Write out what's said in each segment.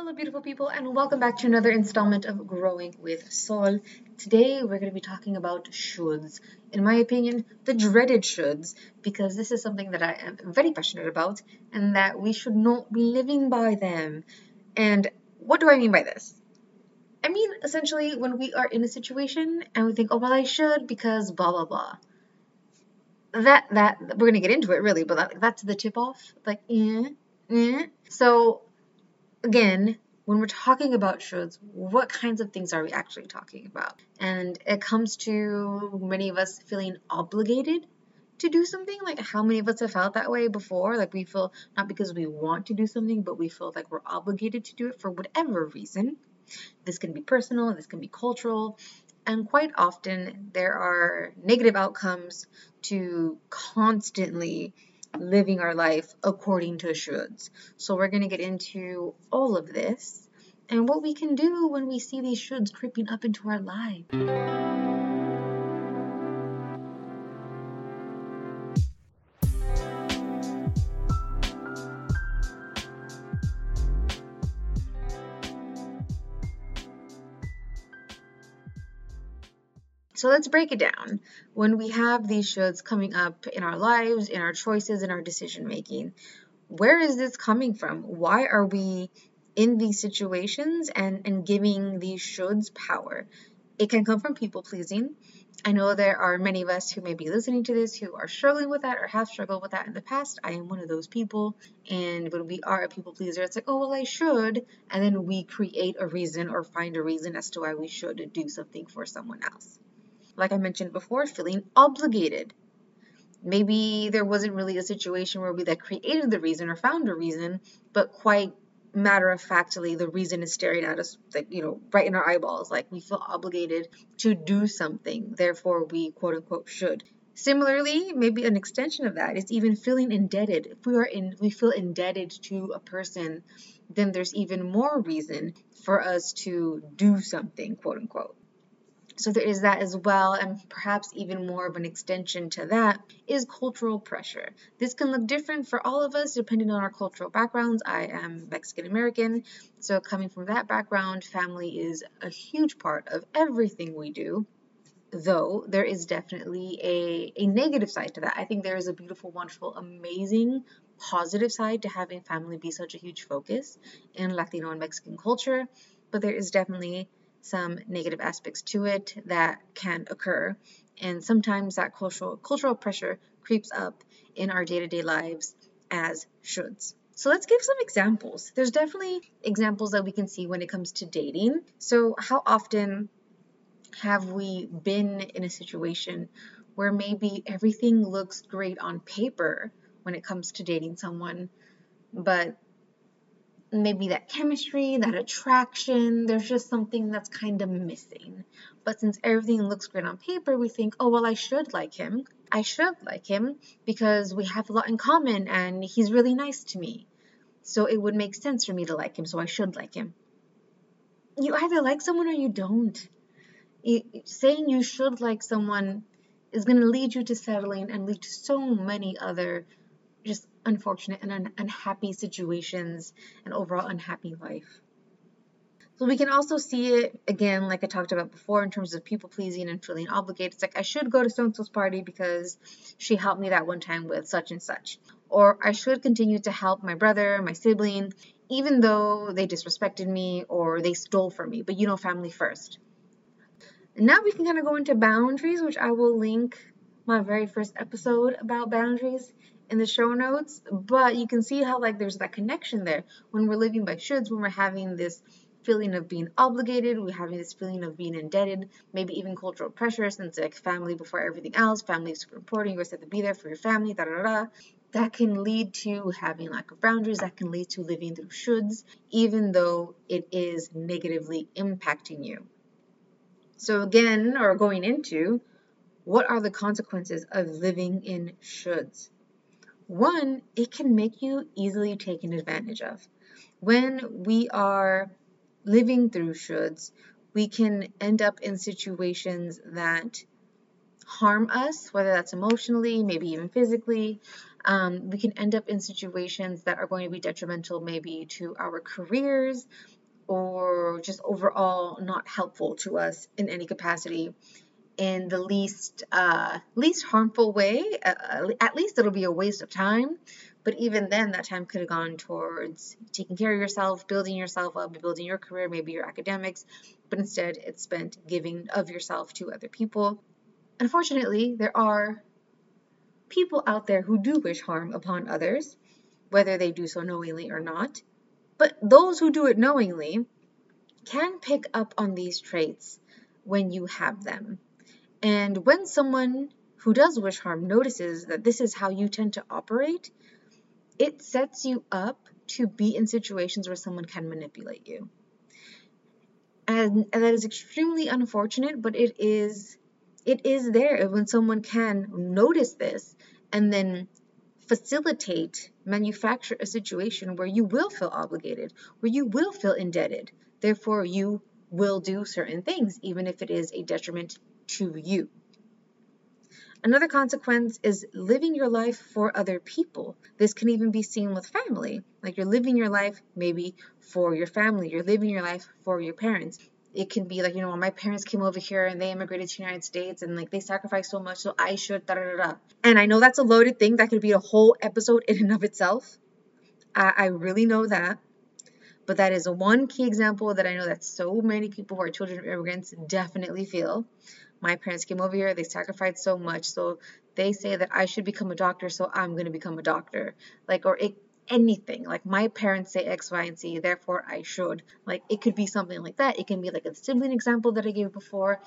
Hello, beautiful people, and welcome back to another installment of Growing with Soul. Today, we're going to be talking about shoulds. In my opinion, the dreaded shoulds, because this is something that I am very passionate about, and that we should not be living by them. And what do I mean by this? I mean, essentially, when we are in a situation and we think, oh, well, I should because blah, blah, blah. That, that, we're going to get into it really, but that, that's the tip off. Like, eh, eh. So, again, when we're talking about shoulds, what kinds of things are we actually talking about? And it comes to many of us feeling obligated to do something. Like, how many of us have felt that way before? Like, we feel not because we want to do something, but we feel like we're obligated to do it for whatever reason. This can be personal, this can be cultural, and quite often there are negative outcomes to constantly living our life according to shoulds. So we're going to get into all of this and what we can do when we see these shoulds creeping up into our lives. So let's break it down. When we have these shoulds coming up in our lives, in our choices, in our decision making, where is this coming from? Why are we in these situations and, and giving these shoulds power? It can come from people pleasing. I know there are many of us who may be listening to this who are struggling with that or have struggled with that in the past. I am one of those people. And when we are a people pleaser, it's like, oh, well, I should. And then we create a reason or find a reason as to why we should do something for someone else like I mentioned before, feeling obligated. Maybe there wasn't really a situation where we that created the reason or found a reason, but quite matter of factly, the reason is staring at us, like, you know, right in our eyeballs. Like we feel obligated to do something, therefore we quote unquote should. Similarly, maybe an extension of that is even feeling indebted. If we are in, we feel indebted to a person, then there's even more reason for us to do something, quote unquote. So there is that as well, and perhaps even more of an extension to that is cultural pressure. This can look different for all of us depending on our cultural backgrounds. I am Mexican American, so coming from that background, family is a huge part of everything we do. Though there is definitely a, a negative side to that. I think there is a beautiful, wonderful, amazing positive side to having family be such a huge focus in Latino and Mexican culture, but there is definitely some negative aspects to it that can occur. And sometimes that cultural cultural pressure creeps up in our day-to-day lives as shoulds. So let's give some examples. There's definitely examples that we can see when it comes to dating. So how often have we been in a situation where maybe everything looks great on paper when it comes to dating someone, but maybe that chemistry, that attraction, there's just something that's kind of missing. But since everything looks great on paper, we think, oh, well, I should like him. I should like him because we have a lot in common and he's really nice to me. So it would make sense for me to like him, so I should like him. You either like someone or you don't. Saying you should like someone is going to lead you to settling and lead to so many other unfortunate and un- unhappy situations and overall unhappy life. So we can also see it again, like I talked about before, in terms of people pleasing and feeling obligated. It's like I should go to so and so's party because she helped me that one time with such and such. Or I should continue to help my brother, my sibling, even though they disrespected me or they stole from me. But you know, family first. And now we can kind of go into boundaries, which I will link my very first episode about boundaries in the show notes, but you can see how like there's that connection there when we're living by shoulds, when we're having this feeling of being obligated, we're having this feeling of being indebted, maybe even cultural pressure since like family before everything else, family is super important, you always have to be there for your family, da da da. That can lead to having lack of boundaries, that can lead to living through shoulds, even though it is negatively impacting you. So again, or going into, what are the consequences of living in shoulds? One, it can make you easily taken advantage of. When we are living through shoulds, we can end up in situations that harm us, whether that's emotionally, maybe even physically. Um, we can end up in situations that are going to be detrimental, maybe to our careers or just overall not helpful to us in any capacity in the least uh, least harmful way. Uh, at least it'll be a waste of time. But even then, that time could have gone towards taking care of yourself, building yourself up, building your career, maybe your academics. But instead, it's spent giving of yourself to other people. Unfortunately, there are people out there who do wish harm upon others, whether they do so knowingly or not. But those who do it knowingly can pick up on these traits when you have them. And when someone who does wish harm notices that this is how you tend to operate, it sets you up to be in situations where someone can manipulate you. And, and that is extremely unfortunate, but it is it is there when someone can notice this and then facilitate, manufacture a situation where you will feel obligated, where you will feel indebted. Therefore, you will do certain things, even if it is a detriment to you. Another consequence is living your life for other people. This can even be seen with family. Like you're living your life maybe for your family, you're living your life for your parents. It can be like, you know, my parents came over here and they immigrated to the United States and like they sacrificed so much, so I should, da da da. And I know that's a loaded thing. That could be a whole episode in and of itself. I, I really know that. But that is one key example that I know that so many people who are children of immigrants definitely feel my parents came over here, they sacrificed so much, so they say that I should become a doctor, so I'm going to become a doctor. Like, or it, anything. Like, my parents say X, Y, and Z, therefore I should. Like, it could be something like that. It can be like a sibling example that I gave before,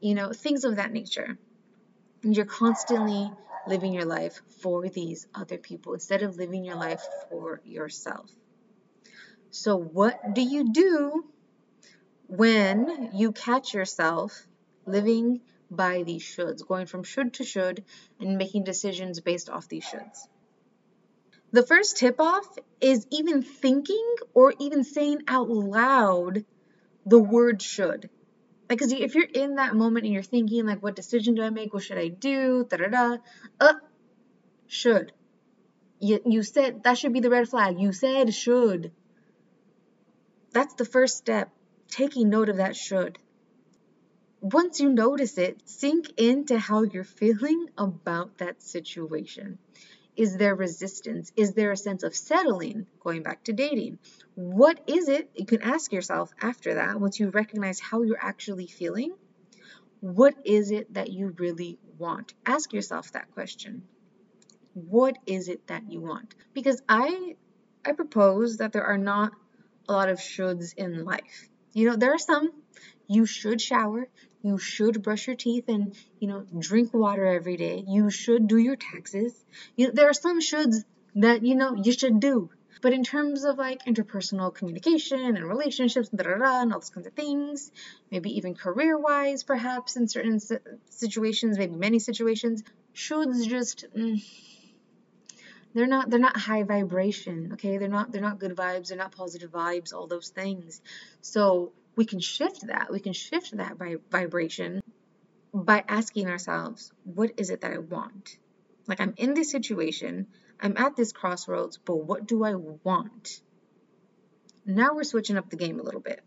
you know, things of that nature. And you're constantly living your life for these other people instead of living your life for yourself. So, what do you do when you catch yourself living by these shoulds, going from should to should and making decisions based off these shoulds. The first tip off is even thinking or even saying out loud the word should. Because if you're in that moment and you're thinking, like, what decision do I make? What should I do? Da da da. Uh, should. You, you said that should be the red flag. You said should. That's the first step. Taking note of that should once you notice it, sink into how you're feeling about that situation. Is there resistance? Is there a sense of settling? Going back to dating. What is it? You can ask yourself after that, once you recognize how you're actually feeling, what is it that you really want? Ask yourself that question. What is it that you want? Because I I propose that there are not a lot of shoulds in life. You know, there are some you should shower, you should brush your teeth and, you know, drink water every day. You should do your taxes. You there are some shoulds that, you know, you should do. But in terms of like interpersonal communication and relationships and, da, da, da, and all those kinds of things, maybe even career wise, perhaps in certain situations, maybe many situations, shoulds just. Mm, they're not they're not high vibration okay they're not they're not good vibes they're not positive vibes all those things so we can shift that. We can shift that by vibration by asking ourselves, what is it that I want? Like I'm in this situation, I'm at this crossroads, but what do I want? Now we're switching up the game a little bit.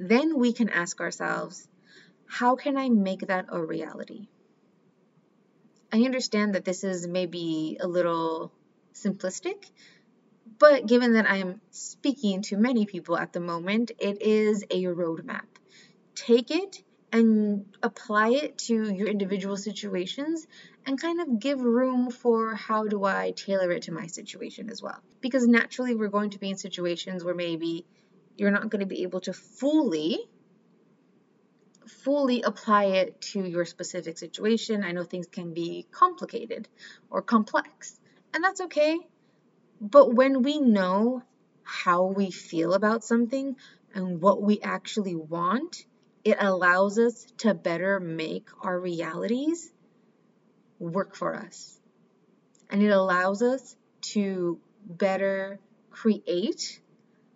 Then we can ask ourselves, how can I make that a reality? I understand that this is maybe a little simplistic, but given that I am speaking to many people at the moment, it is a roadmap. Take it and apply it to your individual situations and kind of give room for how do I tailor it to my situation as well. Because naturally, we're going to be in situations where maybe you're not going to be able to fully fully apply it to your specific situation. I know things can be complicated or complex, and that's okay. But when we know how we feel about something and what we actually want, it allows us to better make our realities work for us. And it allows us to better create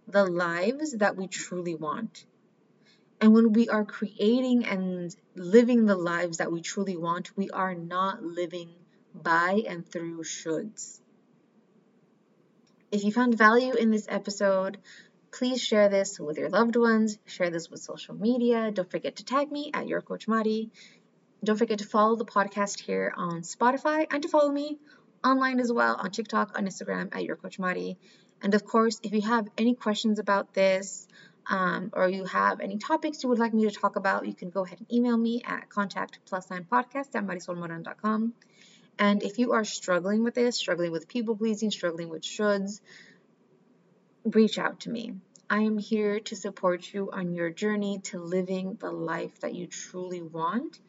the lives that we truly want. And when we are creating and living the lives that we truly want, we are not living by and through shoulds. If you found value in this episode, please share this with your loved ones, share this with social media. Don't forget to tag me at your coach Mari. Don't forget to follow the podcast here on Spotify and to follow me online as well on TikTok, on Instagram at your coach Mari. And of course, if you have any questions about this, um, or you have any topics you would like me to talk about, you can go ahead and email me at contact plus podcast at marisolmoran.com. And if you are struggling with this, struggling with people pleasing, struggling with shoulds, reach out to me. I am here to support you on your journey to living the life that you truly want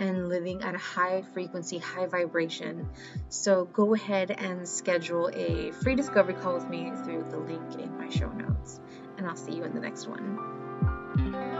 and living at a high frequency, high vibration. So go ahead and schedule a free discovery call with me through the link in my show notes. And I'll see you in the next one.